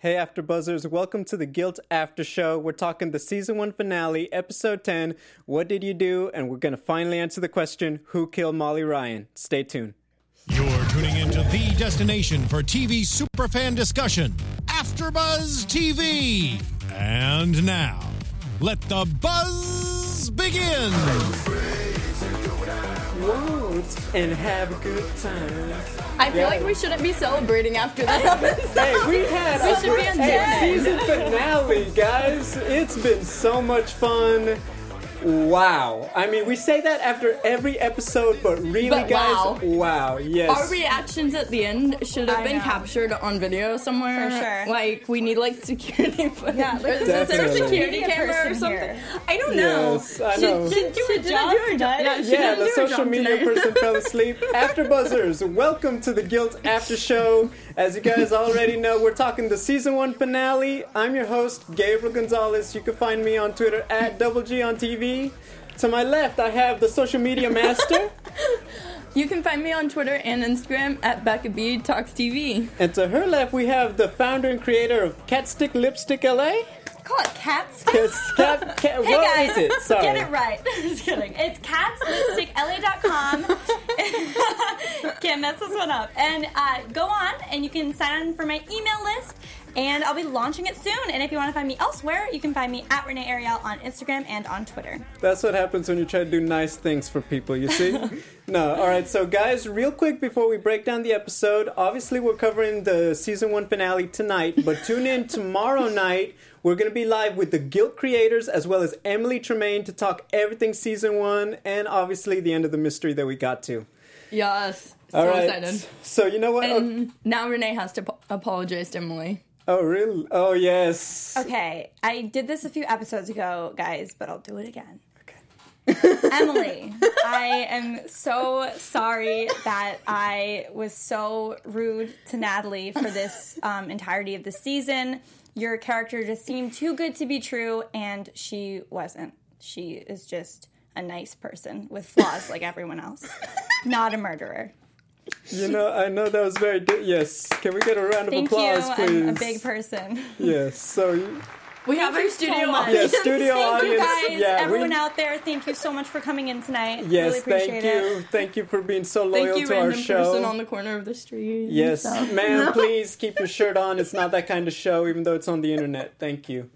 Hey, After Buzzers, welcome to the Guilt After Show. We're talking the season one finale, episode 10. What did you do? And we're going to finally answer the question Who killed Molly Ryan? Stay tuned. You're tuning into the destination for TV superfan discussion, AfterBuzz TV. And now, let the buzz begin. Won't and have a good time. I feel Yeah. like we shouldn't be celebrating after that. Hey, we had We a should be hey, season finale, guys. It's been so much fun. Wow. I mean, we say that after every episode, but really, But guys, wow. wow. Yes. Our reactions at the end should have I been know. captured on video somewhere. For sure. Like we need like security footage. Yeah, like, is there's there a security camera or something? here. I don't know. Yes, I She know. didn't do She it. Didn't job do her job. Yeah, yeah, the social media person fell asleep. After Buzzers, welcome to the Guilt After Show. As you guys already know, we're talking the season one finale. I'm your host, Gabriel Gonzalez. You can find me on Twitter at Double G on TV. To my left, I have the social media master. You can find me on Twitter and Instagram at Becca Talks TV. and to her left, we have the founder and creator of Catstick Lipstick LA. Call it cats. Cat, cat, Hey what guys, is it? Sorry. get it right. Just kidding. It's catslipstickla.com. Can't mess this one up. And uh, go on and you can sign on for my email list. And I'll be launching it soon. And if you want to find me elsewhere, you can find me at Renee Ariel on Instagram and on Twitter. That's what happens when you try to do nice things for people, you see? no, alright, so guys, real quick before we break down the episode, obviously we're covering the season one finale tonight, but tune in tomorrow night. We're going to be live with the Guilt creators as well as Emily Tremaine to talk everything season one and obviously the end of the mystery that we got to. Yes. So Alright, excited. so you know what? And now Renee has to po- apologize to Emily. Oh, really? Oh, yes. Okay, I did this a few episodes ago, guys, but I'll do it again. Okay. Emily, I am so sorry that I was so rude to Natalie for this um, entirety of the season. Your character just seemed too good to be true, and she wasn't. She is just a nice person with flaws like everyone else, not a murderer. You know, I know that was very. Di- yes. Can we get a round of Thank applause, you. please? I'm a big person. Yes. So, you- We have our you so studio much. audience. yeah, studio Thank you guys, yeah, we- everyone out there. Thank you so much for coming in tonight. Yes, really appreciate thank it. you. Thank you for being so loyal Thank you, to our random show. person on the corner of the street. yes, stuff. ma'am, please keep your shirt on. It's not that kind of show, even though it's on the internet. Thank you.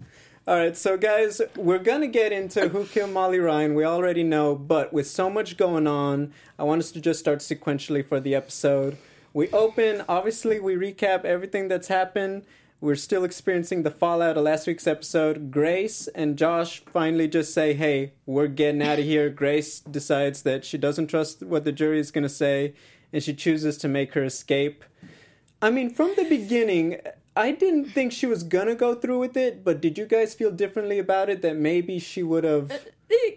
All right, so guys, we're gonna get into who killed Molly Ryan. We already know, but with so much going on, I want us to just start sequentially for the episode. We open, obviously, we recap everything that's happened. We're still experiencing the fallout of last week's episode. Grace and Josh finally just say, hey, we're getting out of here. Grace decides that she doesn't trust what the jury is going to say, and she chooses to make her escape. I mean, from the beginning, I didn't think she was going to go through with it, but did you guys feel differently about it that maybe she would have. Uh,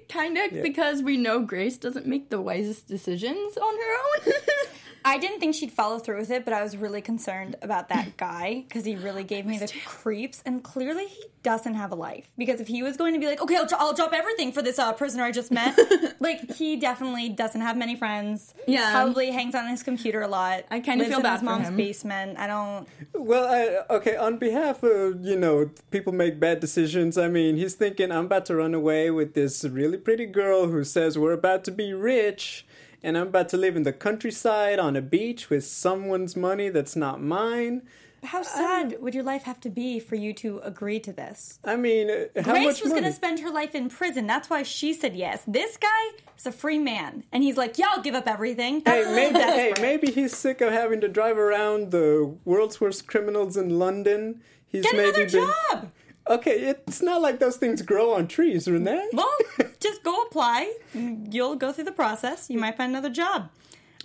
kind of because we know Grace doesn't make the wisest decisions on her own. I didn't think she'd follow through with it, but I was really concerned about that guy because he really gave me the creeps, and clearly he doesn't have a life. Because if he was going to be like, okay, I'll, I'll drop everything for this uh, prisoner I just met, like he definitely doesn't have many friends. Yeah. probably hangs on his computer a lot. I kinda lives feel in bad his for mom's him. basement. I don't. Well, I, okay, on behalf of, you know, people make bad decisions, I mean, he's thinking, I'm about to run away with this really pretty girl who says we're about to be rich, and I'm about to live in the countryside on a beach with someone's money that's not mine. How sad would your life have to be for you to agree to this? I mean, uh, how Grace much was going to spend her life in prison. That's why she said yes. This guy is a free man, and he's like, "Yeah, I'll give up everything." Hey, maybe, hey, maybe he's sick of having to drive around the world's worst criminals in London. He's Get maybe another been. job. Okay, it's not like those things grow on trees, Renee. Well, just go apply. You'll go through the process. You might find another job.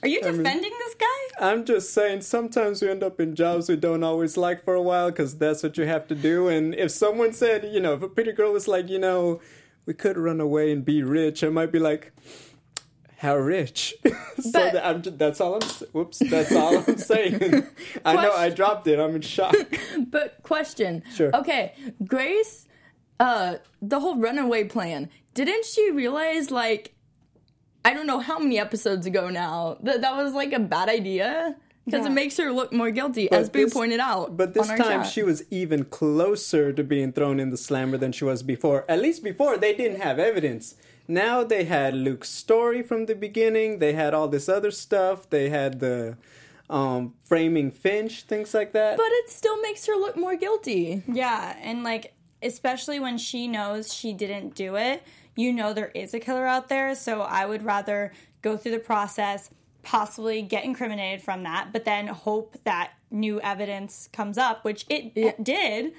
Are you defending this guy? I'm just saying, sometimes we end up in jobs we don't always like for a while because that's what you have to do. And if someone said, you know, if a pretty girl was like, you know, we could run away and be rich, I might be like, how rich? so But- that I'm, that's all I'm. Whoops, that's all I'm saying. I know I dropped it. I'm in shock. but question. Sure. Okay, Grace, uh, the whole runaway plan. Didn't she realize like I don't know how many episodes ago now that that was like a bad idea? because Yeah. it makes her look more guilty, as Boo this- pointed out. But this on our time chat. she was even closer to being thrown in the slammer than she was before. At least before they didn't have evidence. Now they had Luke's story from the beginning. They had all this other stuff. They had the um, framing Finch, things like that. But it still makes her look more guilty. Yeah, and like especially when she knows she didn't do it, you know there is a killer out there, so I would rather go through the process, possibly get incriminated from that, but then hope that new evidence comes up, which it did,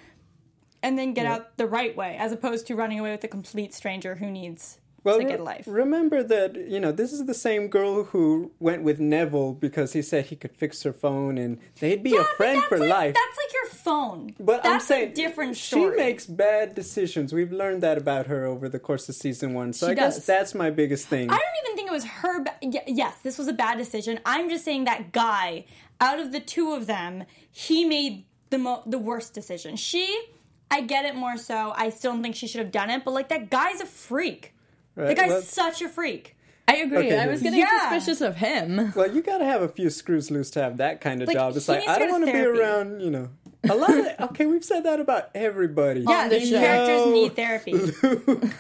and then get out the right way as opposed to running away with a complete stranger who needs well, to get life. remember that you know this is the same girl who went with Neville because he said he could fix her phone and they'd be Yeah, a friend for like, life. That's like your phone. But that's I'm saying a different she makes bad decisions. We've learned that about her over the course of season one. So She I guess does. that's my biggest thing. I don't even think it was her. Ba- yes, this was a bad decision. I'm just saying that guy, out of the two of them, he made the mo- the worst decision. She, I get it more so. I still don't think she should have done it. But like that guy's a freak. Right, The guy's well- such a freak. I agree. Okay, I was getting yeah. suspicious of him. Well, you gotta have a few screws loose to have that kind of Like, job. It's like I don't want to be around, you know. A lot of okay, we've said that about everybody. Yeah, the these show. characters need therapy.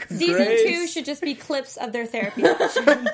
Season Grace. two should just be clips of their therapy sessions.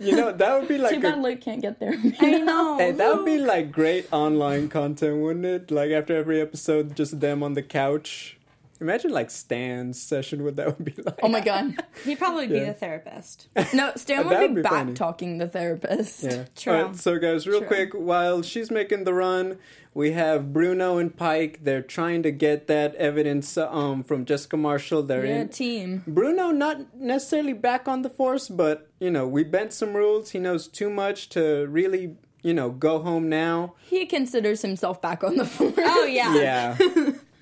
You know that would be like Too bad a, Luke can't get there. I know. hey, that would be like great online content, wouldn't it? Like after every episode, just them on the couch. Imagine like Stan's session. What that would be like? oh my god. He'd probably be Yeah. the therapist. No, Stan That would would be, be back funny. talking the therapist. Yeah. True. All right, so guys, real True. quick, while she's making the run, we have Bruno and Pike. They're trying to get that evidence um, from Jessica Marshall. They're Yeah, in. team. Bruno not necessarily back on the force, but you know we bent some rules. He knows too much to really you know go home now. He considers himself back on the force. Oh yeah. Yeah.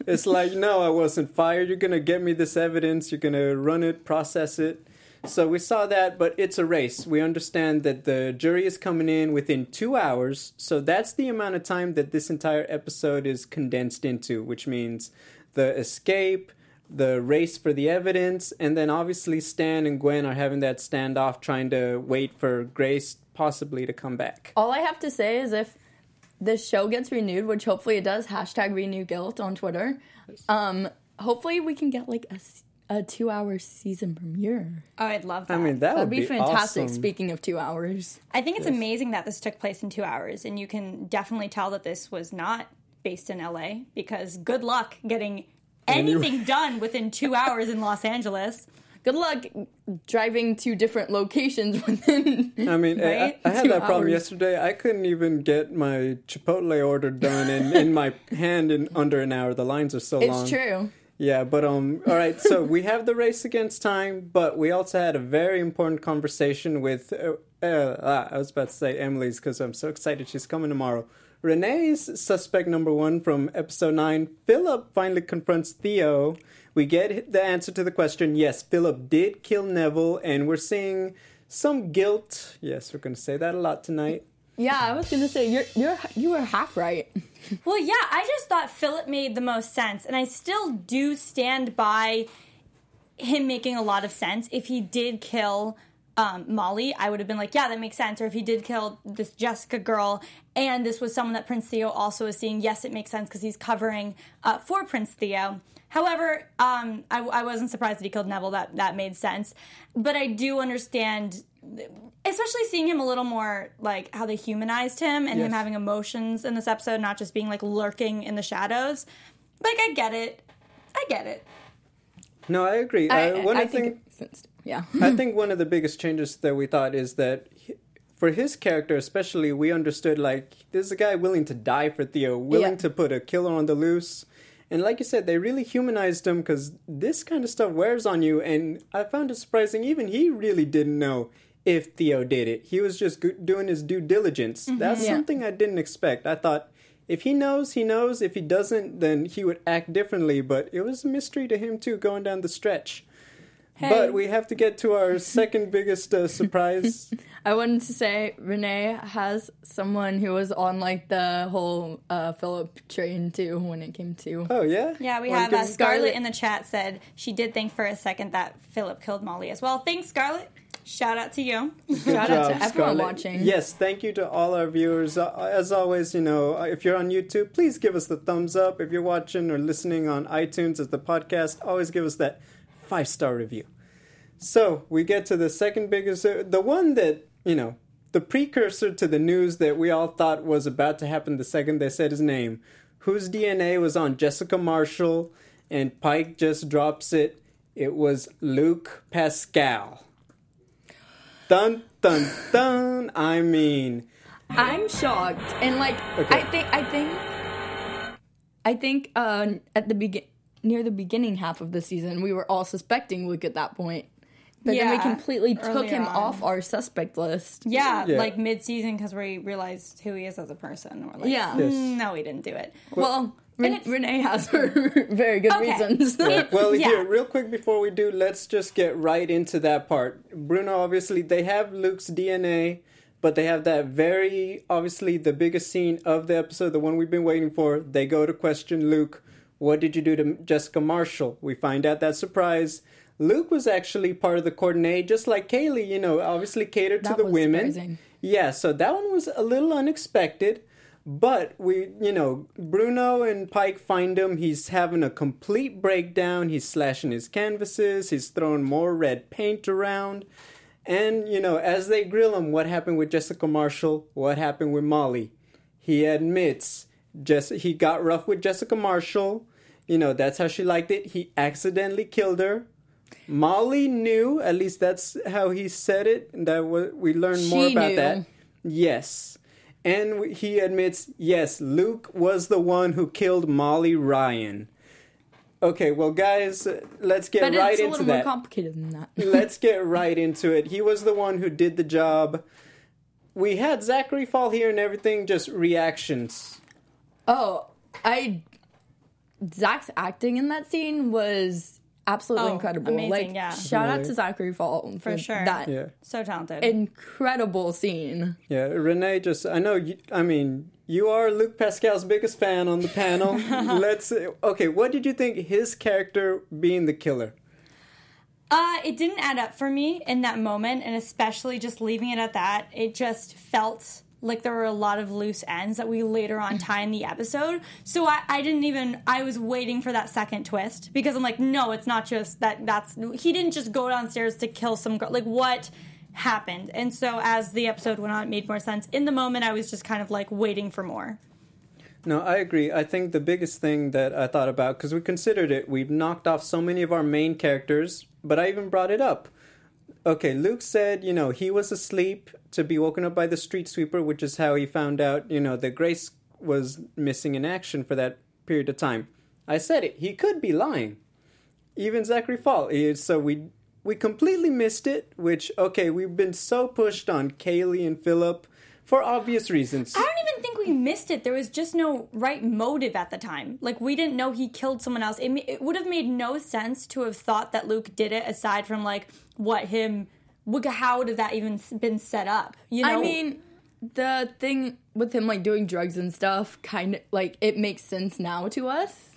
It's like no, I wasn't fired. You're gonna get me this evidence. You're gonna run it, process it. So we saw that, but it's a race. We understand that the jury is coming in within two hours. So that's the amount of time that this entire episode is condensed into, which means the escape, the race for the evidence, and then obviously Stan and Gwen are having that standoff trying to wait for Grace possibly to come back. All I have to say is if this show gets renewed, which hopefully it does, hashtag renew guilt on Twitter. Um, hopefully we can get like a a two hour season premiere. Oh, I'd love that. I mean, that That'd would be, fantastic. awesome. Speaking of two hours, I think it's amazing that this took place in two hours, and you can definitely tell that this was not based in LA because good luck getting anything done within two hours in Los Angeles. Good luck driving to different locations within. I mean, I- Right? I, I had Two that problem hours. yesterday. I couldn't even get my Chipotle order done in, in my hand in under an hour. The lines are so long. it's true. Yeah, but um, all right. So we have the race against time, but we also had a very important conversation with. Uh, uh, ah, I was about to say Emily's because I'm so excited she's coming tomorrow. Renee's suspect number one from episode nine. Philip finally confronts Theo. We get the answer to the question. Yes, Philip did kill Neville, and we're seeing some guilt. Yes, we're going to say that a lot tonight. Yeah, I was gonna say you're you're you were half right. Well, yeah, I just thought Philip made the most sense, and I still do stand by him making a lot of sense. If he did kill um, Molly, I would have been like, yeah, that makes sense. Or if he did kill this Jessica girl, and this was someone that Prince Theo also is seeing, yes, it makes sense because he's covering uh, for Prince Theo. However, um, I, I wasn't surprised that he killed Neville. That that made sense, but I do understand, especially seeing him a little more like how they humanized him and him having emotions in this episode, not just being like lurking in the shadows. Like I get it, I get it. No, I agree. I, uh, one I of think thing- it makes sense. Yeah. I think one of the biggest changes that we thought is that he- for his character, especially, we understood like this is a guy willing to die for Theo, willing Yeah. to put a killer on the loose. And like you said, they really humanized him because this kind of stuff wears on you. And I found it surprising, even he really didn't know if Theo did it. He was just go- doing his due diligence. Mm-hmm. That's Yeah. something I didn't expect. I thought if he knows, he knows. If he doesn't, then he would act differently. But it was a mystery to him, too, going down the stretch. But we have to get to our second biggest uh, surprise. I wanted to say Renee has someone who was on like the whole uh, Philip train too when it came to. Oh yeah, Yeah, we Wanna have give uh, us- Scarlett in the chat said she did think for a second that Philip killed Molly as well. Thanks, Scarlett. Shout out to you. Good Shout out to everyone Scarlett. watching. Yes, thank you to all our viewers. Uh, as always, you know, uh, if you're on YouTube, please give us the thumbs up. If you're watching or listening on iTunes as the podcast, always give us that five star review. So we get to the second biggest, uh, the one that, you know, the precursor to the news that we all thought was about to happen the second they said his name, whose DNA was on Jessica Marshall, and Pike just drops it. It was Luke Pascal. Dun dun dun. I mean, I'm shocked, and like Okay. I think I think I think uh, at the begin near the beginning half of the season, we were all suspecting Luke at that point, but then we Yeah, completely took him on. off our suspect list. Yeah, Yeah. like mid season because we realized who he is as a person. We're like, Yeah. Yes. "Mm, no, we didn't do it. Well, Ren- it's- Renee has her very good Okay. reasons. well, Yeah. here, real quick before we do, let's just get right into that part. Bruno, obviously, they have Luke's DNA, but they have that very, obviously, the biggest scene of the episode, the one we've been waiting for. They go to question Luke, What did you do to Jessica Marshall? We find out that surprise. Luke was actually part of the coordinate, just like Kaylee, you know, obviously catered to That the was women. surprising. Yeah, so that one was a little unexpected. But we, you know, Bruno and Pike find him. He's having a complete breakdown. He's slashing his canvases. He's throwing more red paint around. And, you know, as they grill him, what happened with Jessica Marshall? What happened with Molly? He admits Jess- he got rough with Jessica Marshall. You know, that's how she liked it. He accidentally killed her. Molly knew, at least that's how he said it. That we learned more about knew. that. Yes. And he admits, yes, Luke was the one who killed Molly Ryan. Okay, well, guys, uh, let's get but right into that. it's a little more that. complicated than that. let's get right into it. He was the one who did the job. We had Zachary fall here and everything, just reactions. Oh, I Zach's acting in that scene was absolutely Oh, incredible. amazing, like yeah. shout out Really? to Zachary Fall for, For sure. that Yeah. So talented. incredible scene. Yeah, Renee, just, I know, you, I mean, you are Luke Pascal's biggest fan on the panel. let's, okay, what did you think his character being the killer? Uh, it didn't add up for me in that moment, and especially just leaving it at that. It just felt like there were a lot of loose ends that we later on tie in the episode. So I, I didn't even. I was waiting for that second twist because I'm like, no, it's not just that. That's he didn't just go downstairs to kill some girl. Like what happened? And so as the episode went on, it made more sense. In the moment, I was just kind of like waiting for more. No, I agree. I think the biggest thing that I thought about, because we considered it, we've knocked off so many of our main characters, but I even brought it up. Okay, Luke said, you know, he was asleep to be woken up by the street sweeper, which is how he found out, you know, that Grace was missing in action for that period of time. I said it. He could be lying. Even Zachary Fall. So we we completely missed it, which, okay, we've been so pushed on Kaylee and Philip for obvious reasons. I don't we missed it. There was just no right motive at the time. Like we didn't know he killed someone else. It, it would have made no sense to have thought that Luke did it. Aside from like what him, how would have that even been set up? You know, I mean, the thing with him like doing drugs and stuff kind of like it makes sense now to us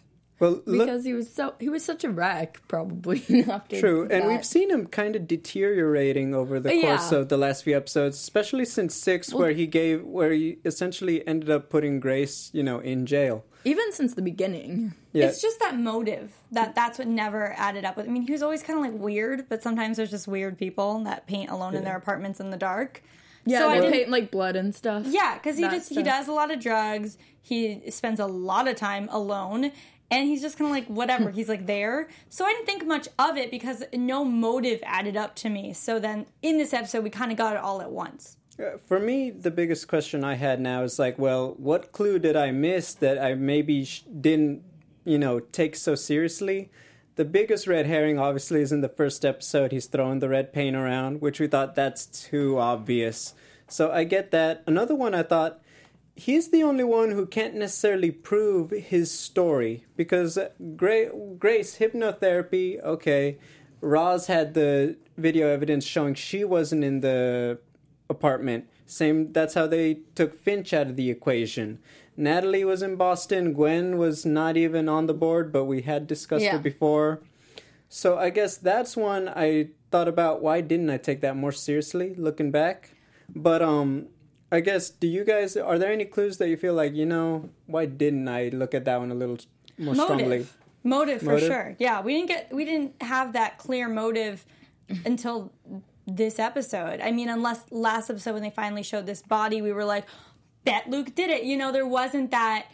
well, look, because he was so he was such a wreck probably after True, and we've seen him kind of deteriorating over the uh, Yeah. course of the last few episodes, especially since six, where he gave, where he essentially ended up putting Grace, you know, in jail. even since the beginning. Yeah, it's just that motive that that's what never added up with. I mean, he was always kind of like weird, but sometimes there's just weird people that paint alone in their apartments in the dark. Yeah, So I they didn't- paint like blood and stuff. Yeah, because he That just he does a lot of drugs. He spends a lot of time alone, and he's just kind of like whatever. he's like there. So I didn't think much of it because no motive added up to me. So then in this episode, we kind of got it all at once. Uh, For me, the biggest question I had now is like, well, what clue did I miss that I maybe sh- didn't, you know, take so seriously? The biggest red herring, obviously, is in the first episode. He's throwing the red paint around, which we thought that's too obvious. So I get that. Another one I thought he's the only one who can't necessarily prove his story because Gra- Grace hypnotherapy. Okay, Roz had the video evidence showing she wasn't in the apartment. Same. That's how they took Finch out of the equation. Natalie was in Boston. Gwen was not even on the board, but we had discussed Yeah. her before. So I guess that's one I thought about why didn't I take that more seriously looking back. But um I guess do you guys are there any clues that you feel like, you know, why didn't I look at that one a little more strongly? motive motive for Motive? sure yeah we didn't get we didn't have that clear motive until this episode i mean unless last episode when they finally showed this body we were like bet luke did it you know there wasn't that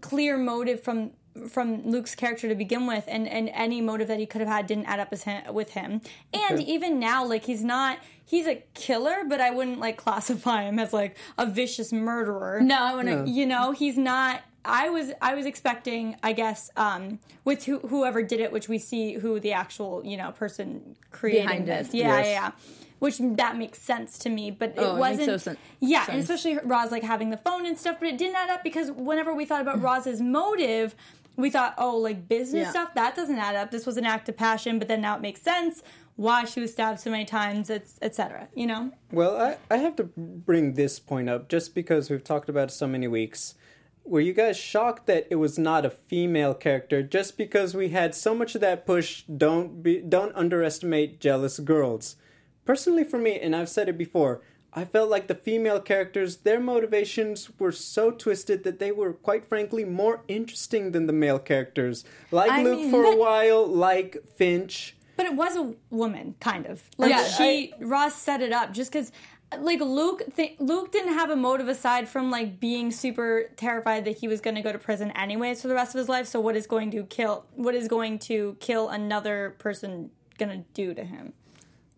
clear motive from from luke's character to begin with and and any motive that he could have had didn't add up as him, with him and Okay. even now like he's not he's a killer but i wouldn't like classify him as like a vicious murderer No, I wouldn't. you know he's not i was i was expecting i guess um with who, whoever did it which we see who the actual you know person creating Behind it. this yeah Yes. yeah yeah which that makes sense to me but it Oh, it makes wasn't so sen- yeah and especially roz like having the phone and stuff but it didn't add up because whenever we thought about roz's motive we thought oh like business Yeah. stuff that doesn't add up this was an act of passion but then now it makes sense why she was stabbed so many times etc you know Well, I, I have to bring this point up just because we've talked about it so many weeks. Were you guys shocked that it was not a female character just because we had so much of that push don't be don't underestimate jealous girls? Personally for me, and I've said it before, I felt like the female characters, their motivations were so twisted that they were quite frankly more interesting than the male characters. Like I Luke mean, for a while, like Finch. But it was a woman, kind of. Like Yeah, she, Roz set it up just because, like Luke, th- Luke didn't have a motive aside from like being super terrified that he was going to go to prison anyways for the rest of his life. So what is going to kill? What is going to kill another person going to do to him?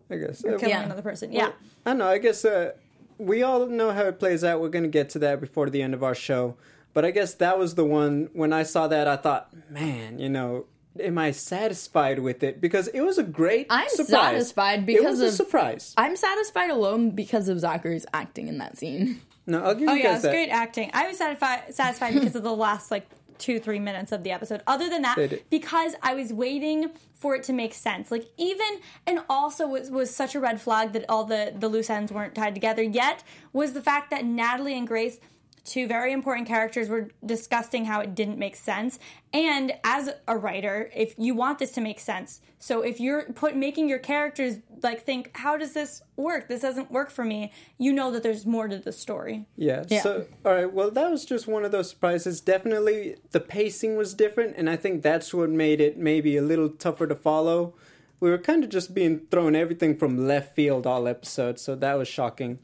I guess. Killing Yeah. another person, yeah. I don't know. I guess uh, we all know how it plays out. We're going to get to that before the end of our show. But I guess that was the one when I saw that, I thought, man, you know, am I satisfied with it? Because it was a great I'm surprise. satisfied it because was a of- surprise. I'm satisfied alone because of Zachary's acting in that scene. No, I'll give Oh you yeah, guys it's that. great acting. I was satisfied satisfied because of the last like two three minutes of the episode. Other than that, because I was waiting for it to make sense. Like even and also was was such a red flag that all the the loose ends weren't tied together yet was the fact that Natalie and Grace. Two very important characters were discussing how it didn't make sense. And as a writer, if you want this to make sense, so if you're put making your characters like think, how does this work? This doesn't work for me. You know that there's more to the story. Yeah. Yeah. So, all right. Well, that was just one of those surprises. Definitely, the pacing was different, and I think that's what made it maybe a little tougher to follow. We were kind of just being thrown everything from left field all episode, so that was shocking.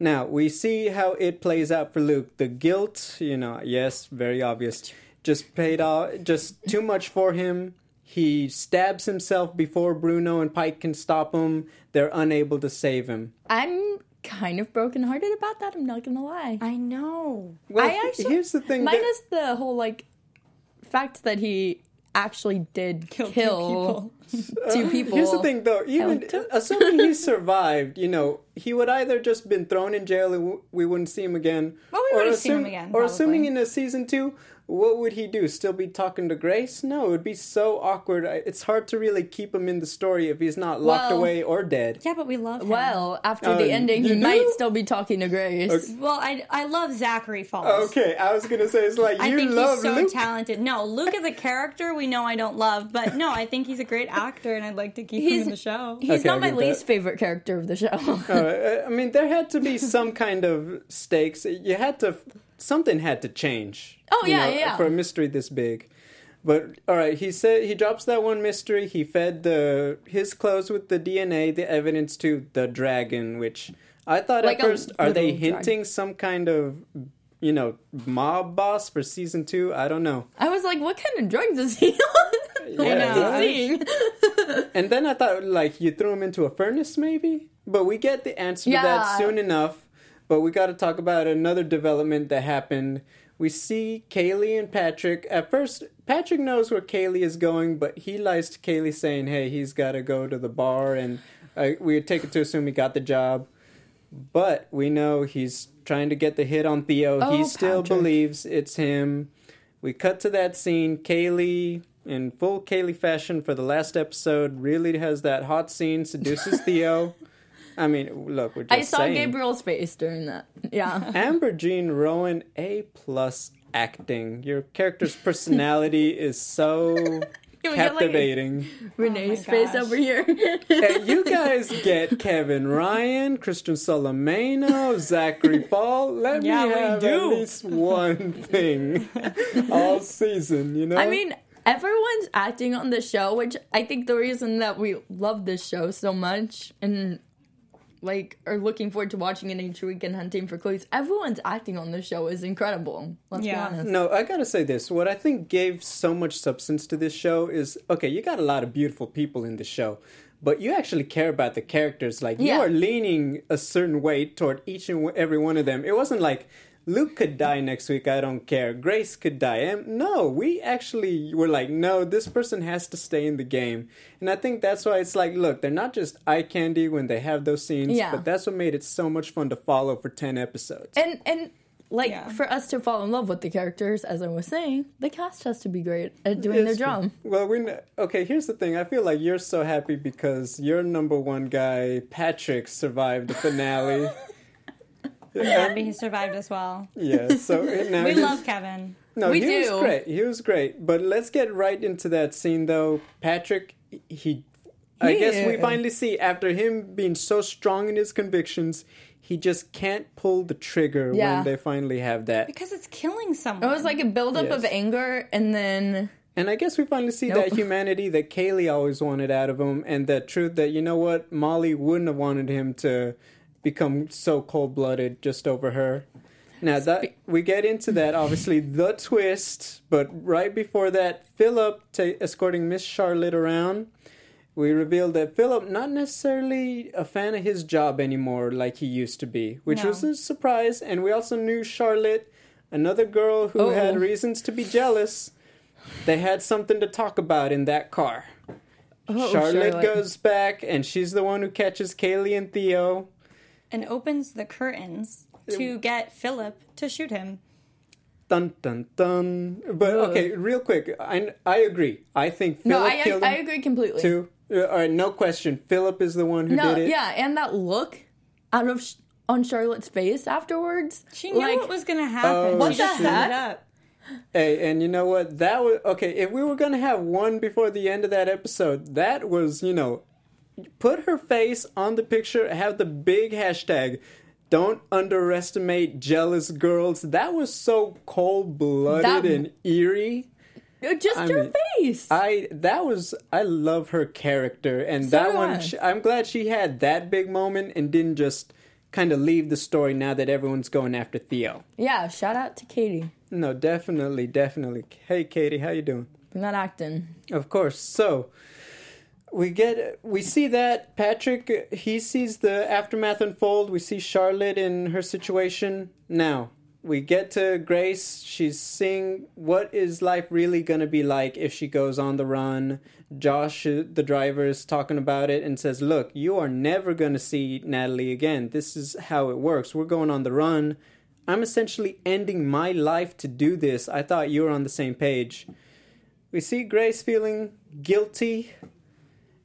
Now we see how it plays out for Luke. The guilt, you know, yes, very obvious. Just paid off. Just too much for him. He stabs himself before Bruno and Pike can stop him. They're unable to save him. I'm kind of brokenhearted about that. I'm not gonna lie. I know. Well, I actually here's the thing. that- minus the whole like fact that he actually did Kill kill, two two people. Here's the thing, though. Even assuming he survived, you know, he would either just been thrown in jail and we wouldn't see him again, Well, we or would've seen him again, or assuming in a season two, what would he do? Still be talking to Grace? No, it would be so awkward. It's hard to really keep him in the story if he's not locked Well- away or dead. Yeah, but we love him. Well, after the ending, you he might still be talking to Grace. well, I I love Zachary Falls. Okay, I was gonna say it's like I you think love he's so Luke. talented. No, Luke is a character we know I don't love, but no, I think he's a great actor, and I'd like to keep him in the show. He's Okay, not my give that. least favorite character of the show. Uh, I mean, there had to be some kind of stakes. You had to, something had to change. Oh, yeah, know, yeah. For a mystery this big, but all right, he said he drops that one mystery. He fed the his clothes with the DNA, the evidence to the dragon, which I thought Like at first, are they little dragon. hinting some kind of, you know, mob boss for season two? I don't know. I was like, what kind of drugs is he on? Yeah, What is I he seeing? And then I thought, like, you threw him into a furnace, maybe? But we get the answer to that soon enough. But we got to talk about another development that happened. We see Kaylee and Patrick. At first, Patrick knows where Kaylee is going, but he lies to Kaylee saying, hey, he's got to go to the bar. And uh, we take it to assume he got the job. But we know he's trying to get the hit on Theo. he Oh, still Patrick. believes it's him. We cut to that scene. Kaylee, in full Kaylee fashion for the last episode, really has that hot scene, seduces Theo. I mean, look, we're just I saw saying. Gabriel's face during that. Yeah. Amber Jean Rowan, A plus acting. Your character's personality is so We got, like, captivating. Renee's Oh face over here. Hey, you guys get Kevin Ryan, Cristian Solimeno, Zachary Fall. Let Yeah, me have do. at least one thing all season, you know? I mean, everyone's acting on the show, which I think the reason that we love this show so much and like are looking forward to watching it each week and hunting for clues. Everyone's acting on the show is incredible. Let's Yeah. be honest. No, I gotta say this. What I think gave so much substance to this show is okay, you got a lot of beautiful people in the show, but you actually care about the characters. Like, Yeah. you are leaning a certain way toward each and every one of them. It wasn't like Luke could die next week, I don't care. Grace could die. And no, we actually were like, no, this person has to stay in the game. And I think that's why it's like, look, they're not just eye candy when they have those scenes, Yeah. but that's what made it so much fun to follow for 10 episodes. And and like Yeah. for us to fall in love with the characters, as I was saying, the cast has to be great at doing their It's true. job. Well, we kn- okay. Here's the thing. I feel like you're so happy because your number one guy, Patrick, survived the finale. Yeah, but he survived as well. yeah. So uh, now We love Kevin. No, We he do. was great. He was great. But let's get right into that scene, though. Patrick, he. I guess we finally see after him being so strong in his convictions, he just can't pull the trigger Yeah. when they finally have that. Because it's killing someone. It was like a buildup Yes. of anger and then And I guess we finally see Nope. that humanity that Kaylee always wanted out of him, and that truth that, you know what, Molly wouldn't have wanted him to become so cold blooded just over her. Now, that we get into that, obviously, the twist, but right before that, Philip ta- escorting Miss Charlotte around. We revealed that Philip not necessarily a fan of his job anymore like he used to be, which No. was a surprise. And we also knew Charlotte, another girl who Oh. had reasons to be jealous. They had something to talk about in that car. Oh, Charlotte, Charlotte. goes back, and she's the one who catches Kaylee and Theo. And opens the curtains to get Philip to shoot him. Dun dun dun. But okay, real quick, I I agree. I think no, I killed him I agree completely. too. Uh, all right, no question. Philip is the one who No, did it. yeah, and that look out of sh- on Charlotte's face afterwards. She knew like, what was going to happen. Oh, What she the heck? Hey, and you know what? That was okay. If we were gonna have one before the end of that episode, that was you know, put her face on the picture. Have the big hashtag. Don't underestimate jealous girls. That was so cold blooded That- and eerie. Uh, just I her mean, face. I that was I love her character, and So that one. She, I'm glad she had that big moment and didn't just kind of leave the story now that everyone's going after Theo. yeah, shout out to Katie No, definitely, definitely. Hey, Katie, how you doing? for not acting. Of course. So we get we see that Patrick he sees the aftermath unfold. We see Charlotte in her situation. Now, we get to Grace. She's seeing what is life really going to be like if she goes on the run. Josh the driver is talking about it and says, "Look, you are never going to see Natalie again. This is how it works. We're going on the run. I'm essentially ending my life to do this. I thought you were on the same page." we see Grace feeling guilty,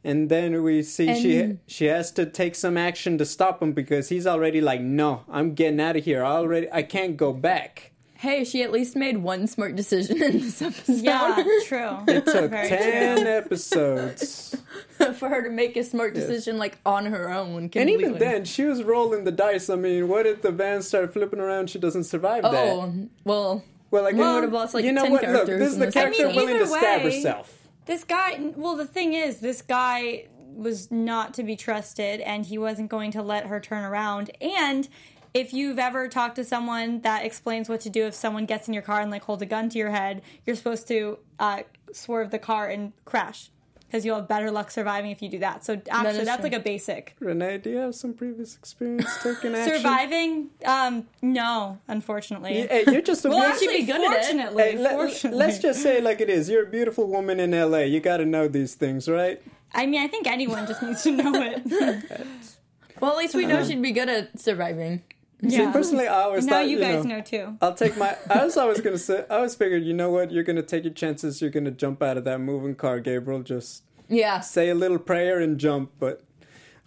and then we see she And- she has to take some action to stop him because he's already like, "No, I'm getting out of here. I already I can't go back." Hey, she at least made one smart decision in this episode. Yeah, true. It took Very ten true. episodes, for her to make a smart decision like on her own. and even then, she was rolling the dice. I mean, what if the van start flipping around? She doesn't survive that. Oh well, Well, like, we would have lost like you know 10 what? Look, this is the this character episode. willing to Either stab herself. This guy, well, the thing is, this guy was not to be trusted and he wasn't going to let her turn around. And if you've ever talked to someone that explains what to do if someone gets in your car and like holds a gun to your head, you're supposed to uh, swerve the car and crash because you'll have better luck surviving if you do that. So actually, is that's true. like a basic. Renee, do you have some previous experience taking action? Surviving? Um, no, unfortunately. Hey, you're just a well, beautiful- actually, be good at it. fortunately, Hey, let, fortunately. us just say like it is. You're a beautiful woman in LA. You got to know these things, right? I mean, I think anyone just needs to know it. well, at least we know she'd be good at surviving. See, personally, I always now thought, you you guys know, know too. I'll take my. I was always gonna say. I always figured, you know what? You're gonna take your chances. You're gonna jump out of that moving car, Gabriel. Just Yeah, say a little prayer and jump. But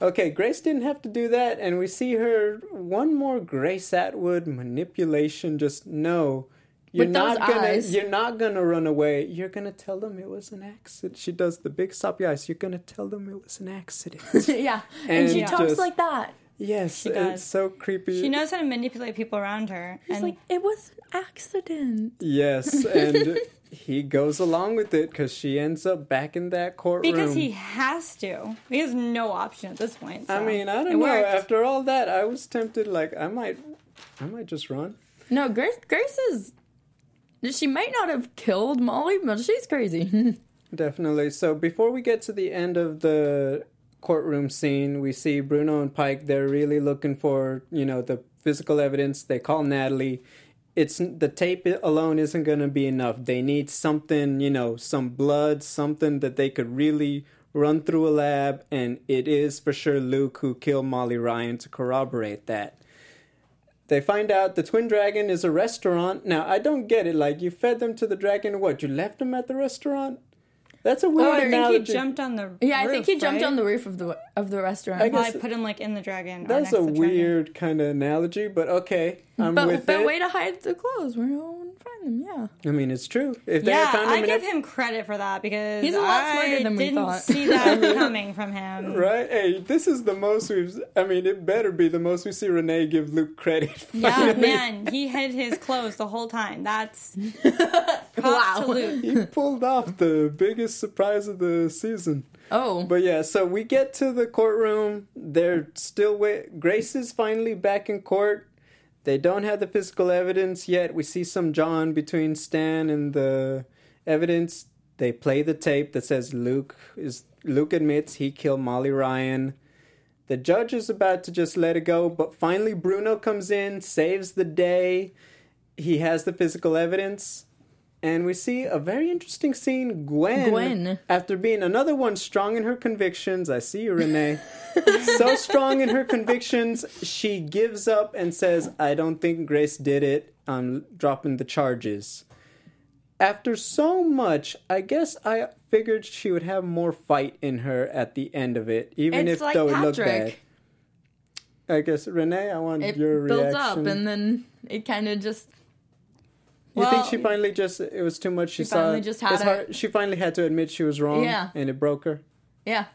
okay, Grace didn't have to do that, and we see her one more Grace Atwood manipulation. Just no, You're With not gonna eyes. you're not gonna run away. You're gonna tell them it was an accident. She does the big soppy eyes. You're gonna tell them it was an accident. yeah, and, And she talks just- like that. Yes, she does. it's so creepy. She knows how to manipulate people around her. It's and like it was an accident. Yes, and he goes along with it because she ends up back in that courtroom. because he has to. He has no option at this point. I mean, I don't know. worked. After all that, I was tempted. Like, I might, I might just run. No, Grace. Grace is. She might not have killed Molly, but she's crazy. Definitely. So before we get to the end of the courtroom scene, we see Bruno and Pike. They're really looking for, you know, the physical evidence. They call Natalie. It's the tape alone isn't going to be enough. They need something, you know, some blood, something that they could really run through a lab, and it is for sure Luke who killed Molly Ryan to corroborate that. They find out the Twin Dragon is a restaurant. Now, I don't get it. Like, you fed them to the dragon, what? You left them at the restaurant? That's a oh, weird Oh, I think analogy. he jumped on the yeah, I think he jumped right? on the roof of the of the restaurant. I Well, I put him like in the dragon. or That's next a to the dragon. weird kind of analogy, but okay, I'm but with but it. way to hide the clothes where no one would find them. Yeah. I mean, it's true. If they had Yeah, found him I give a- him credit for that because He's a lot I smarter than we didn't thought. see that coming from him. Right? Hey, this is the most we've. I mean, it better be the most we see Renee give Luke credit. Yeah, man, he hid his clothes the whole time. That's props Wow. to Luke. He pulled off the biggest surprise of the season. Oh, But yeah, so we get to the courtroom. They're still wait. Grace is finally back in court. They don't have the physical evidence yet. We see some John between Stan and the evidence. They play the tape that says Luke is Luke admits he killed Molly Ryan. The judge is about to just let it go, but finally Bruno comes in, saves the day. He has the physical evidence. And we see a very interesting scene. Gwen, Gwen. after being another one strong in her convictions, I see you, Renee. so strong in her convictions, she gives up and says, I don't think Grace did it. I'm dropping the charges. After so much, I guess I figured she would have more fight in her at the end of it, even It's if like though it looked bad. I guess Renee, I want it your builds up and then it kind of just. You think she finally just it was too much? She, saw. finally just had it's it. hard- She finally had to admit she was wrong. Yeah. and it broke her. Yeah.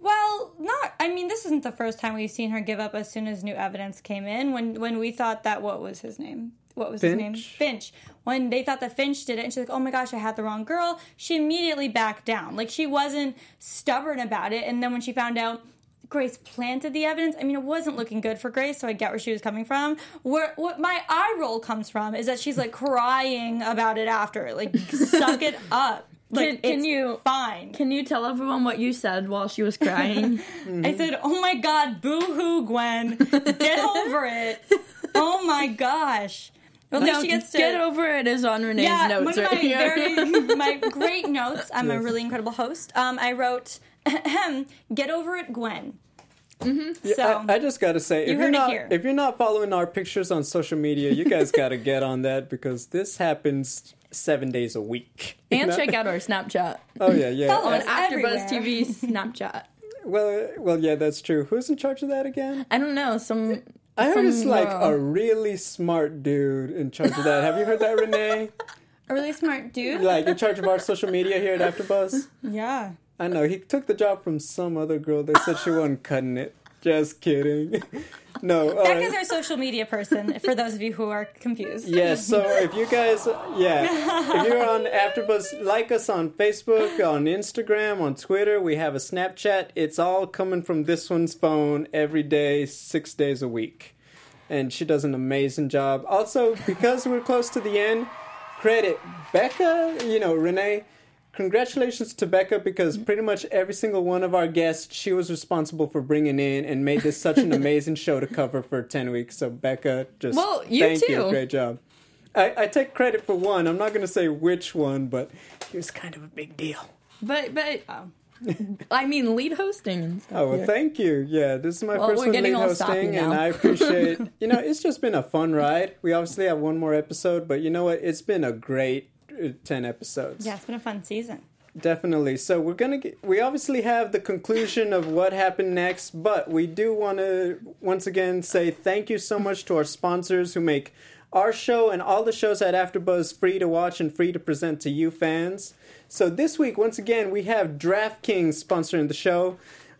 Well, not. I mean, this isn't the first time we've seen her give up as soon as new evidence came in. When when we thought that what was his name? What was his name? Finch? Finch. When they thought that Finch did it, and she's like, "Oh my gosh, I had the wrong girl." She immediately backed down. Like she wasn't stubborn about it. And then when she found out. Grace planted the evidence. I mean, it wasn't looking good for Grace, so I get where she was coming from. Where what my eye roll comes from is that she's like crying about it after. Like, suck it up. Like, Can- can it's you- fine? Can you tell everyone what you said while she was crying? I said, "Oh my god, boo hoo, Gwen, get over it." Oh my gosh. Well, No, she gets to get over it is on Renee's yeah, notes right my here. very my great notes. I'm a really incredible host. Um, I wrote, "Get over it, Gwen." Mm-hmm. Yeah, So I, I just gotta say, if heard you're not if you're not following our pictures on social media, you guys gotta get on that because this happens seven days a week. and know? check out our Snapchat Oh yeah, yeah. Follow on us. everywhere. AfterBuzz TV Snapchat. Well, well, yeah, that's true. Who's in charge of that again? I don't know some. I heard some it's like girl. a really smart dude in charge of that. Have you heard that, Renee? A really smart dude. Like in charge of our social media here at AfterBuzz. Yeah. I know he took the job from some other girl. They said she wasn't cutting it. Just kidding. no. Becca's uh, our social media person. For those of you who are confused. Yes, so if you guys, yeah, if you're on AfterBuzz, like us on Facebook, on Instagram, on Twitter. We have a Snapchat. It's all coming from this one's phone every day, six days a week, and she does an amazing job. Also, because we're close to the end, credit Becca. You know, Renee. Congratulations to Becca because mm-hmm. pretty much every single one of our guests she was responsible for bringing in and made this such an amazing show to cover for 10 weeks. So Becca, just Well, you thank you. too. Great job. I, I take credit for one. I'm not going to say which one, but he was kind of a big deal. But but um, I mean lead hosting. Oh well, thank you. Yeah, this is my Well, first we're one getting lead hosting, and. I appreciate. you know, it's just been a fun ride. We obviously have one more episode, but you know what? It's been a great uh, ten episodes. Yeah, it's been a fun season. Definitely. So we're gonna get. We obviously have the conclusion of what happened next, but we do want to once again say thank you so much to our sponsors who make our show and all the shows at AfterBuzz free to watch and free to present to you fans. So this week, once again, we have DraftKings sponsoring the show.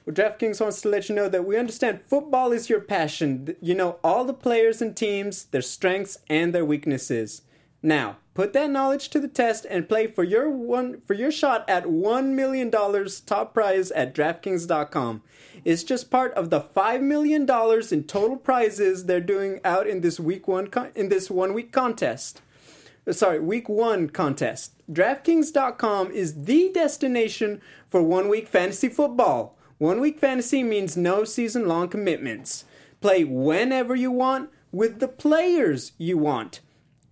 DraftKings wants to let you know that we understand football is your passion. You know all the players and teams, their strengths and their weaknesses. Now, put that knowledge to the test and play for your one for your shot at 1 million dollars top prize at draftkings.com. It's just part of the 5 million dollars in total prizes they're doing out in this week 1 con- in this one week contest. Uh, Sorry, week 1 contest. draftkings.com is the destination for one week fantasy football. One week fantasy means no season long commitments. Play whenever you want with the players you want.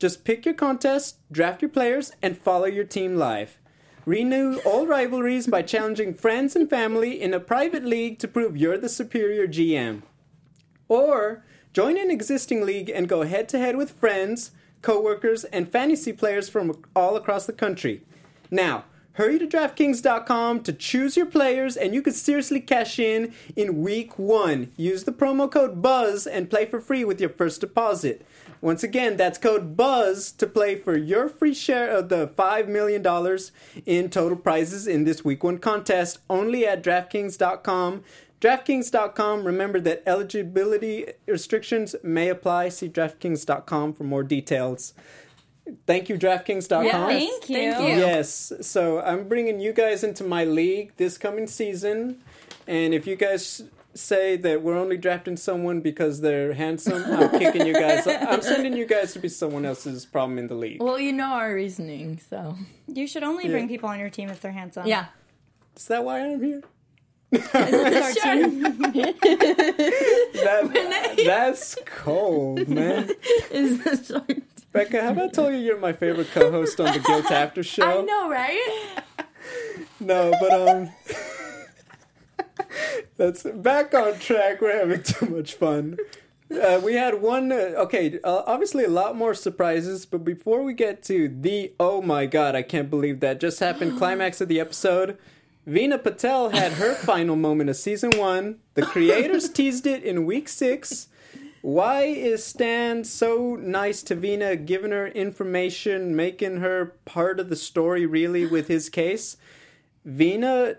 Just pick your contest, draft your players, and follow your team live. Renew old rivalries by challenging friends and family in a private league to prove you're the superior GM. Or join an existing league and go head to head with friends, coworkers, and fantasy players from all across the country. Now, hurry to DraftKings.com to choose your players, and you could seriously cash in in week one. Use the promo code BUZZ and play for free with your first deposit. Once again, that's code BUZZ to play for your free share of the $5 million in total prizes in this week one contest only at DraftKings.com. DraftKings.com, remember that eligibility restrictions may apply. See DraftKings.com for more details. Thank you, DraftKings.com. Yes. Thank you. Thank you. Yes, so I'm bringing you guys into my league this coming season, and if you guys say that we're only drafting someone because they're handsome, I'm kicking you guys. I'm sending you guys to be someone else's problem in the league. Well, you know our reasoning, so You should only bring people on your team if they're handsome. yeah. Is that why I'm here? It's our team. That, that's cold, man. Is this short? Becca, have I told you you're my favorite co-host on the Guilt After Show? I know, right? No, but um, that's back on track. We're having too much fun. Uh, we had one. Uh, okay, uh, obviously a lot more surprises, but before we get to the oh my god, I can't believe that just happened climax of the episode. Vina Patel had her final moment of season one. The creators teased it in week six. Why is Stan so nice to Vina, giving her information, making her part of the story really with his case? Vina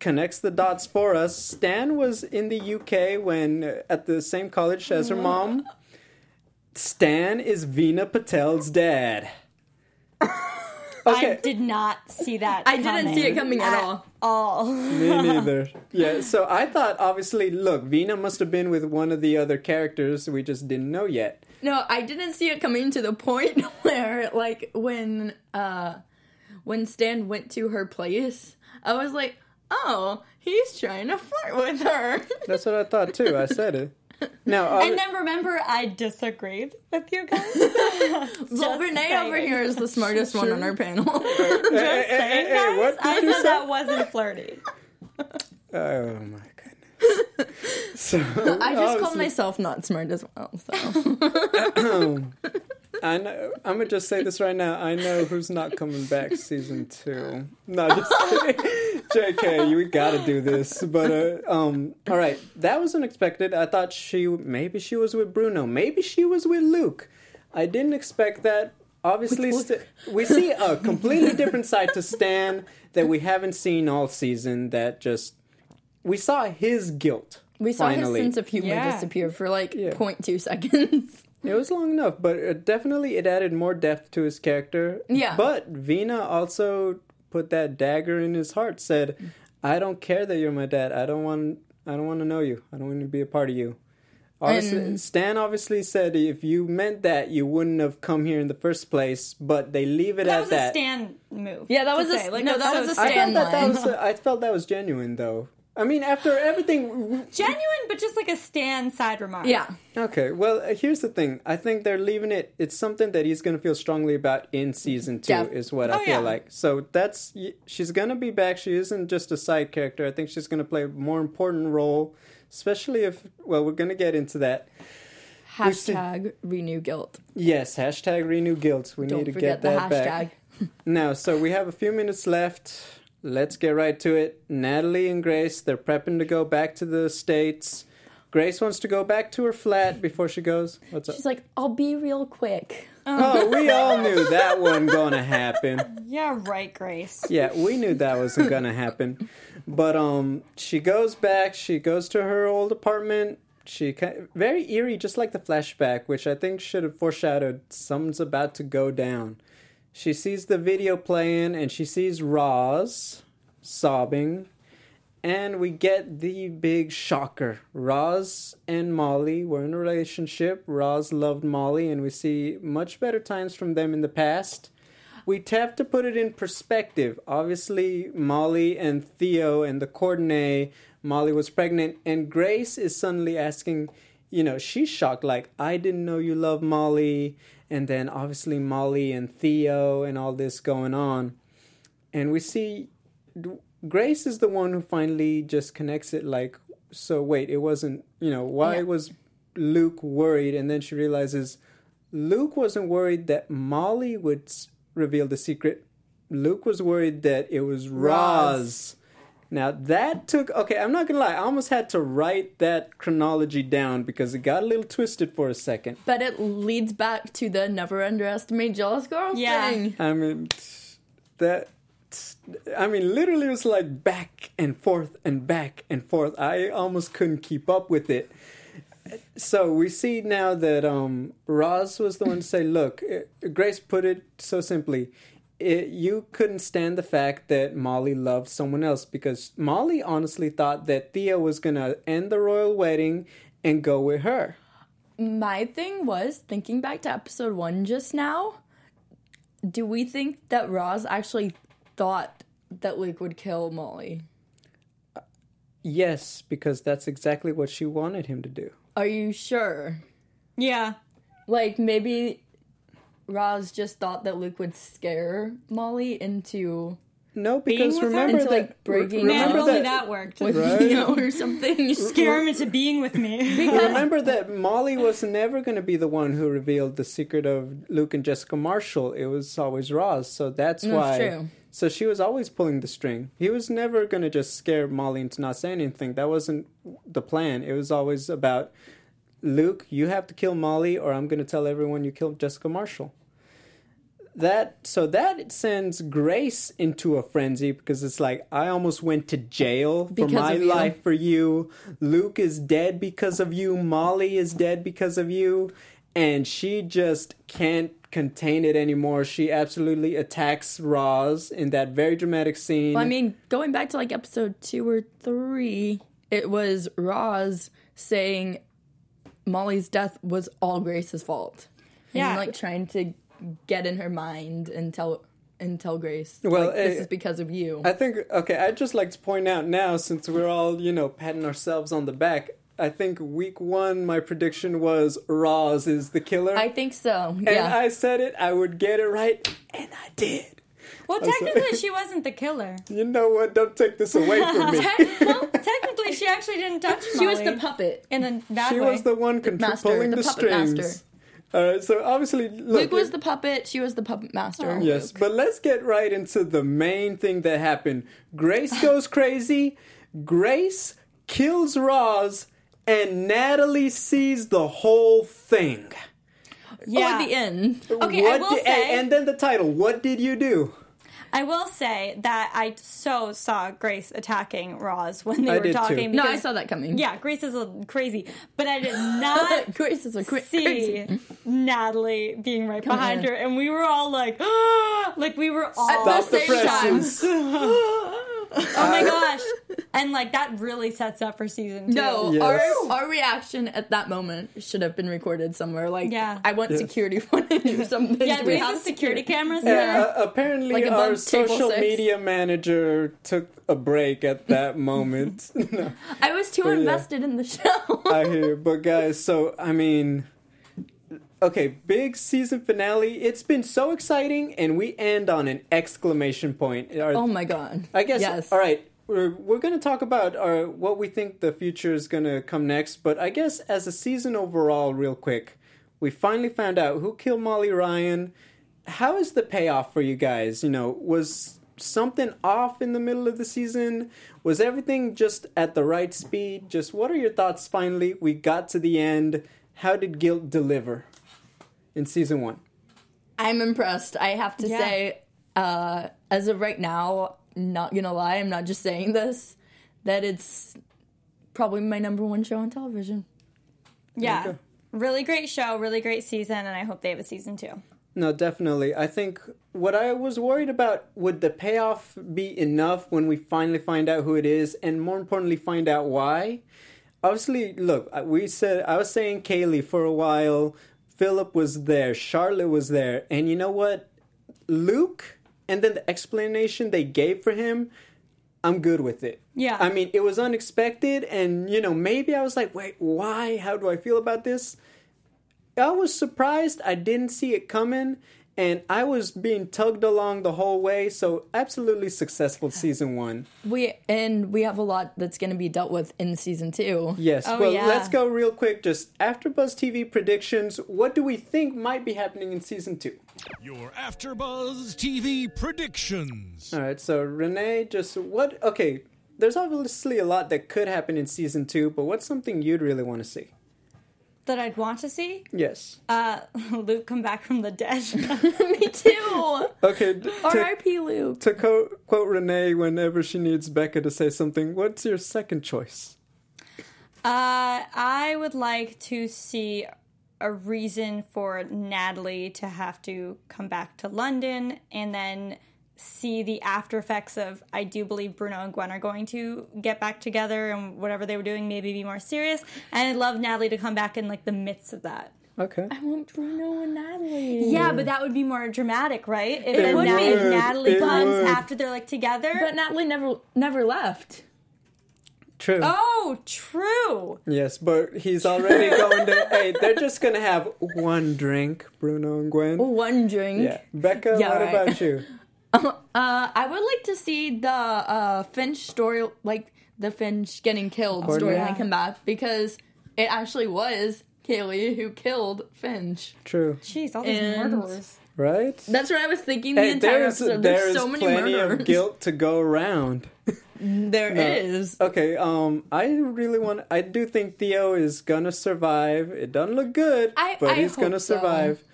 connects the dots for us. Stan was in the UK when uh, at the same college as her mom. Stan is Vina Patel's dad. I did not see that. I didn't see it coming at all. all. Me neither. Yeah, so I thought obviously, look, Vina must have been with one of the other characters we just didn't know yet. No, I didn't see it coming to the point where, like, when uh, when Stan went to her place, I was like, "Oh, he's trying to flirt with her." That's what I thought too. I said it. Now, uh, And then remember, I disagreed with you guys. well, Renee over here is the smartest one on our panel. hey, hey, hey, hey, what did I you said say? that wasn't flirty. Oh my goodness. So I just called obviously- myself not smart as well. So I know. I'm gonna just say this right now. I know who's not coming back season two. No, just kidding. Jk, you gotta do this. But uh, um, all right, that was unexpected. I thought she maybe she was with Bruno, maybe she was with Luke. I didn't expect that. Obviously, st- we see a completely different side to Stan that we haven't seen all season. That just we saw his guilt. we saw finally. his sense of humor Yeah. disappear for like Yeah. 0.2 seconds. It was long enough, but it definitely it added more depth to his character. Yeah. But Vina also put that dagger in his heart. Said, "I don't care that you're my dad. I don't want. I don't want to know you. I don't want to be a part of you." Obviously, And- Stan obviously said if you meant that, you wouldn't have come here in the first place. But they leave it That at was that. a Stan move. Yeah, that was a- say. like, no, that's that so was a I Stan felt that, that line. was. I felt that was genuine, though. I mean, after everything, genuine, but just like a stand side remark. Yeah. Okay, well, uh, here's the thing. I think they're leaving it. It's something that he's going to feel strongly about in season two, Def- is what I Oh, feel yeah. like. So that's she's going to be back. She isn't just a side character. I think she's going to play a more important role, especially if. Well, we're going to get into that. see- Hashtag renew guilt. Yes, hashtag renew guilt. We Don't need to get the that hashtag. back. Now, so we have a few minutes left. Let's get right to it. Natalie and Grace, they're prepping to go back to the States. Grace wants to go back to her flat before she goes. What's up? She's like, I'll be real quick. Oh, we all knew that wasn't gonna happen. Yeah, right, Grace. Yeah, we knew that wasn't gonna happen. But um, she goes back. She goes to her old apartment. She ki- very eerie, just like the flashback, which I think should have foreshadowed something's about to go down. She sees the video playing, and she sees Roz sobbing, and we get the big shocker. Roz and Molly were in a relationship. Roz loved Molly, and we see much better times from them in the past. We'd have to put it in perspective. Obviously, Molly and Theo and the Coordinate, Molly was pregnant, and Grace is suddenly asking, you know, she's shocked, like, I didn't know you love Molly. And then obviously, Molly and Theo and all this going on. And we see Grace is the one who finally just connects it, like, so wait, it wasn't, you know, why Yeah. was Luke worried? And then she realizes Luke wasn't worried that Molly would reveal the secret. Luke was worried that it was Roz. Roz. Now that took okay. I'm not gonna lie. I almost had to write that chronology down because it got a little twisted for a second. But it leads back to the never underestimate jealous girl Yeah. thing. I mean, that. I mean, literally, it was like back and forth and back and forth. I almost couldn't keep up with it. So we see now that um, Roz was the one to say, "Look, eh, Grace put it so simply. It, you couldn't stand the fact that Molly loved someone else because Molly honestly thought that Theo was gonna end the royal wedding and go with her. My thing was thinking back to episode one just now. Do we think that Roz actually thought that Luke would kill Molly? Yes, because that's exactly what she wanted him to do. Are you sure? Yeah. Like maybe Roz just thought that Luke would scare Molly into No, because with her? remember Into, that. like, breaking Man, if remember only that. that worked. with Right. Theo or something. You Scare him into being with me. Remember that Molly was never going to be the one who revealed the secret of Luke and Jessica Marshall. It was always Roz, so that's, That's why. true. So she was always pulling the string. He was never going to just scare Molly into not saying anything. That wasn't the plan. It was always about Luke, you have to kill Molly, or I'm going to tell everyone you killed Jessica Marshall. That so that sends Grace into a frenzy because it's like I almost went to jail for Because my life for you. Luke is dead because of you. Molly is dead because of you. And she just can't contain it anymore. She absolutely attacks Roz in that very dramatic scene. Well, I mean, going back to like episode two or three, it was Roz saying Molly's death was all Grace's fault. Yeah. And like trying to get in her mind and tell and tell Grace, Well, like, this eh, is because of you. I think okay. I'd just like to point out now, since we're all you know patting ourselves on the back. I think week one, my prediction was Roz is the killer, I think so. and Yeah. I said it. I would get it right, and I did. Well, technically, she wasn't the killer. You know what? Don't take this away from me. well, technically, she actually didn't touch she was the puppet. in a bad she way. was the one contr- master, pulling the the, puppet strings. master. All right, so obviously, look, Luke was the puppet. She was the puppet master. Oh, yes, but let's get right into the main thing that happened. Grace goes crazy. Grace kills Roz, and Natalie sees the whole thing. Yeah. At the end. Okay, I will did, say- and, and then the title. What did you do? I will say that I so saw Grace attacking Roz when they I were did too. talking. No, I saw that coming. Yeah, Grace is a crazy, but I did not Grace is a cra- see crazy. Natalie being right behind on. her, and we were all like, like we were all At the Stop the same time. presses. Oh my gosh. And like that really sets up for season two. No, Yes. our our reaction at that moment should have been recorded somewhere. Like, Yeah. I want Yes. security footage or something. Yeah, Do do we have security cameras there? Yeah, uh, apparently, Like above our table social six. media manager took a break at that moment. no. I was too yeah. invested in the show. I hear, but guys, so I mean, okay, big season finale. It's been so exciting, and we end on an exclamation point. Our- oh my god! I guess. yes. All right, we're we're gonna talk about our what we think the future is gonna come next, but I guess as a season overall, real quick, we finally found out who killed Molly Ryan. How is the payoff for you guys? You know, was something off in the middle of the season? Was everything just at the right speed? Just what are your thoughts finally? We got to the end. How did Guilt deliver in season one? I'm impressed. I have to Yeah. say, uh, as of right now, not gonna lie, I'm not just saying this, that it's probably my number one show on television. Yeah. Really great show, really great season, and I hope they have a season two. No, definitely. I think what I was worried about would the payoff be enough when we finally find out who it is, and more importantly, find out why. Obviously, look, we said I was saying Kaylee for a while. Philip was there, Charlotte was there, and you know what? Luke, and then the explanation they gave for him, I'm good with it. Yeah. I mean, it was unexpected, and you know, maybe I was like, wait, why? How do I feel about this? I was surprised. I didn't see it coming, and I was being tugged along the whole way. So, absolutely successful season one. We and we have a lot that's gonna be dealt with in season two. Yes. Oh, well, yeah. let's go real quick. Just AfterBuzz TV predictions. What do we think might be happening in season two? Your AfterBuzz TV predictions. All right. So, Renee, just what? Okay. There's obviously a lot that could happen in season two, but what's something you'd really want to see? That I'd want to see Yes. uh, Luke come back from the dead. Me too. Okay. to, R.I.P. Luke. to co- quote Renee whenever she needs Becca to say something, what's your second choice? Uh, I would like to see a reason for Natalie to have to come back to London and then see the after effects of I do believe Bruno and Gwen are going to get back together and whatever they were doing maybe be more serious. And I'd love Natalie to come back in like the midst of that. Okay. I want Bruno and Natalie. Yeah, but that would be more dramatic, right? If It would Natalie, be. Natalie It comes would. after they're like together. But Natalie never never left. True. oh, true. Yes, but he's already going to. Hey, they're just gonna have one drink, Bruno and Gwen. One drink. Yeah, Becca. Yeah, what right. about you? Uh, I would like to see the uh, Finch story, like the Finch getting killed Courtney? storyline Yeah. come back because it actually was Kaylee who killed Finch. True, Jeez, all these And- murderers. right? That's what I was thinking the Hey, entire there's episode. there's There's so many plenty murderers. of guilt to go around. There is. Okay, um, I really want. I do think Theo is gonna survive. It doesn't look good, I- but I he's gonna survive. so.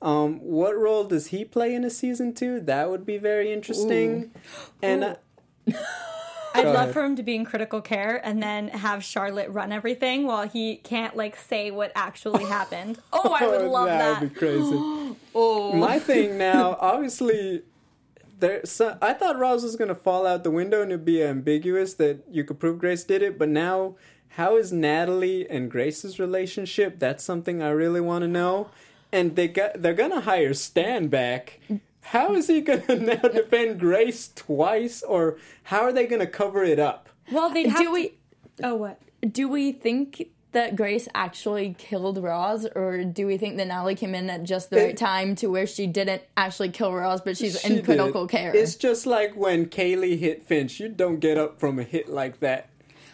Survive. Um, what role does he play in a season two? That would be very interesting. And uh, I'd Go love ahead. for him to be in critical care and then have Charlotte run everything while he can't like say what actually happened. Oh, I would love that that. would be crazy. Oh, My thing now, obviously, there. So, I thought Roz was gonna fall out the window and it'd be ambiguous that you could prove Grace did it. But now, how is Natalie and Grace's relationship? That's something I really want to know. And they got they're gonna hire Stan back. How is he gonna now defend Grace twice, or how are they gonna cover it up? Well, they'd do to- we Oh, what? do we think that Grace actually killed Roz, or do we think that Natalie came in at just the It- right time to where she didn't actually kill Roz, but she's She in critical did. care? It's just like when Kaylee hit Finch. You don't get up from a hit like that.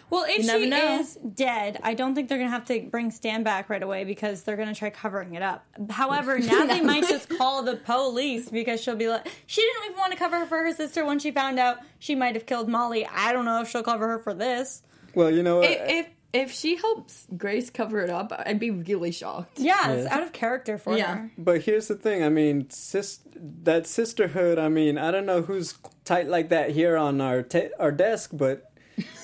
Well, if never she know. is dead, I don't think they're gonna have to bring Stan back right away because they're gonna try covering it up. However, Natalie might just call the police because she'll be like, she didn't even want to cover her for her sister when she found out she might have killed Molly. I don't know if she'll cover her for this. Well, you know what? if, if if she helps Grace cover it up, I'd be really shocked. Yeah, it's Yeah. out of character for Yeah. her. But here's the thing. I mean, sis, that sisterhood. I mean, I don't know who's tight like that here on our ta our desk, but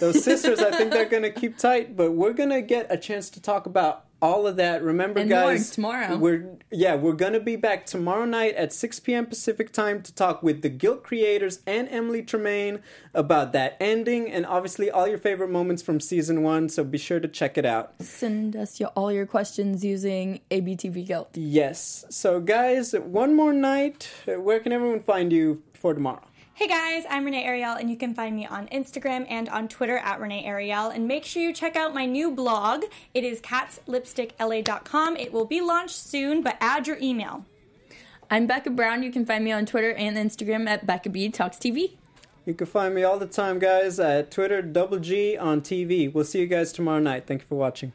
those sisters, I think they're gonna keep tight. But we're gonna get a chance to talk about all of that. Remember, And guys, tomorrow. We're yeah, we're gonna be back tomorrow night at 6 p.m. Pacific time to talk with the Guilt creators and Emily Tremaine about that ending and obviously all your favorite moments from season one. So be sure to check it out. Send us your, all your questions using ABTV Guilt. Yes. So, guys, one more night. Where can everyone find you for tomorrow? Hey guys, I'm Renee Ariel, and you can find me on Instagram and on Twitter at Renee Ariel. And make sure you check out my new blog. It is catslipstickla.com. It will be launched soon, but add your email. I'm Becca Brown. You can find me on Twitter and Instagram at Becca B Talks TV. You can find me all the time, guys, at Twitter, double G on TV. We'll see you guys tomorrow night. Thank you for watching.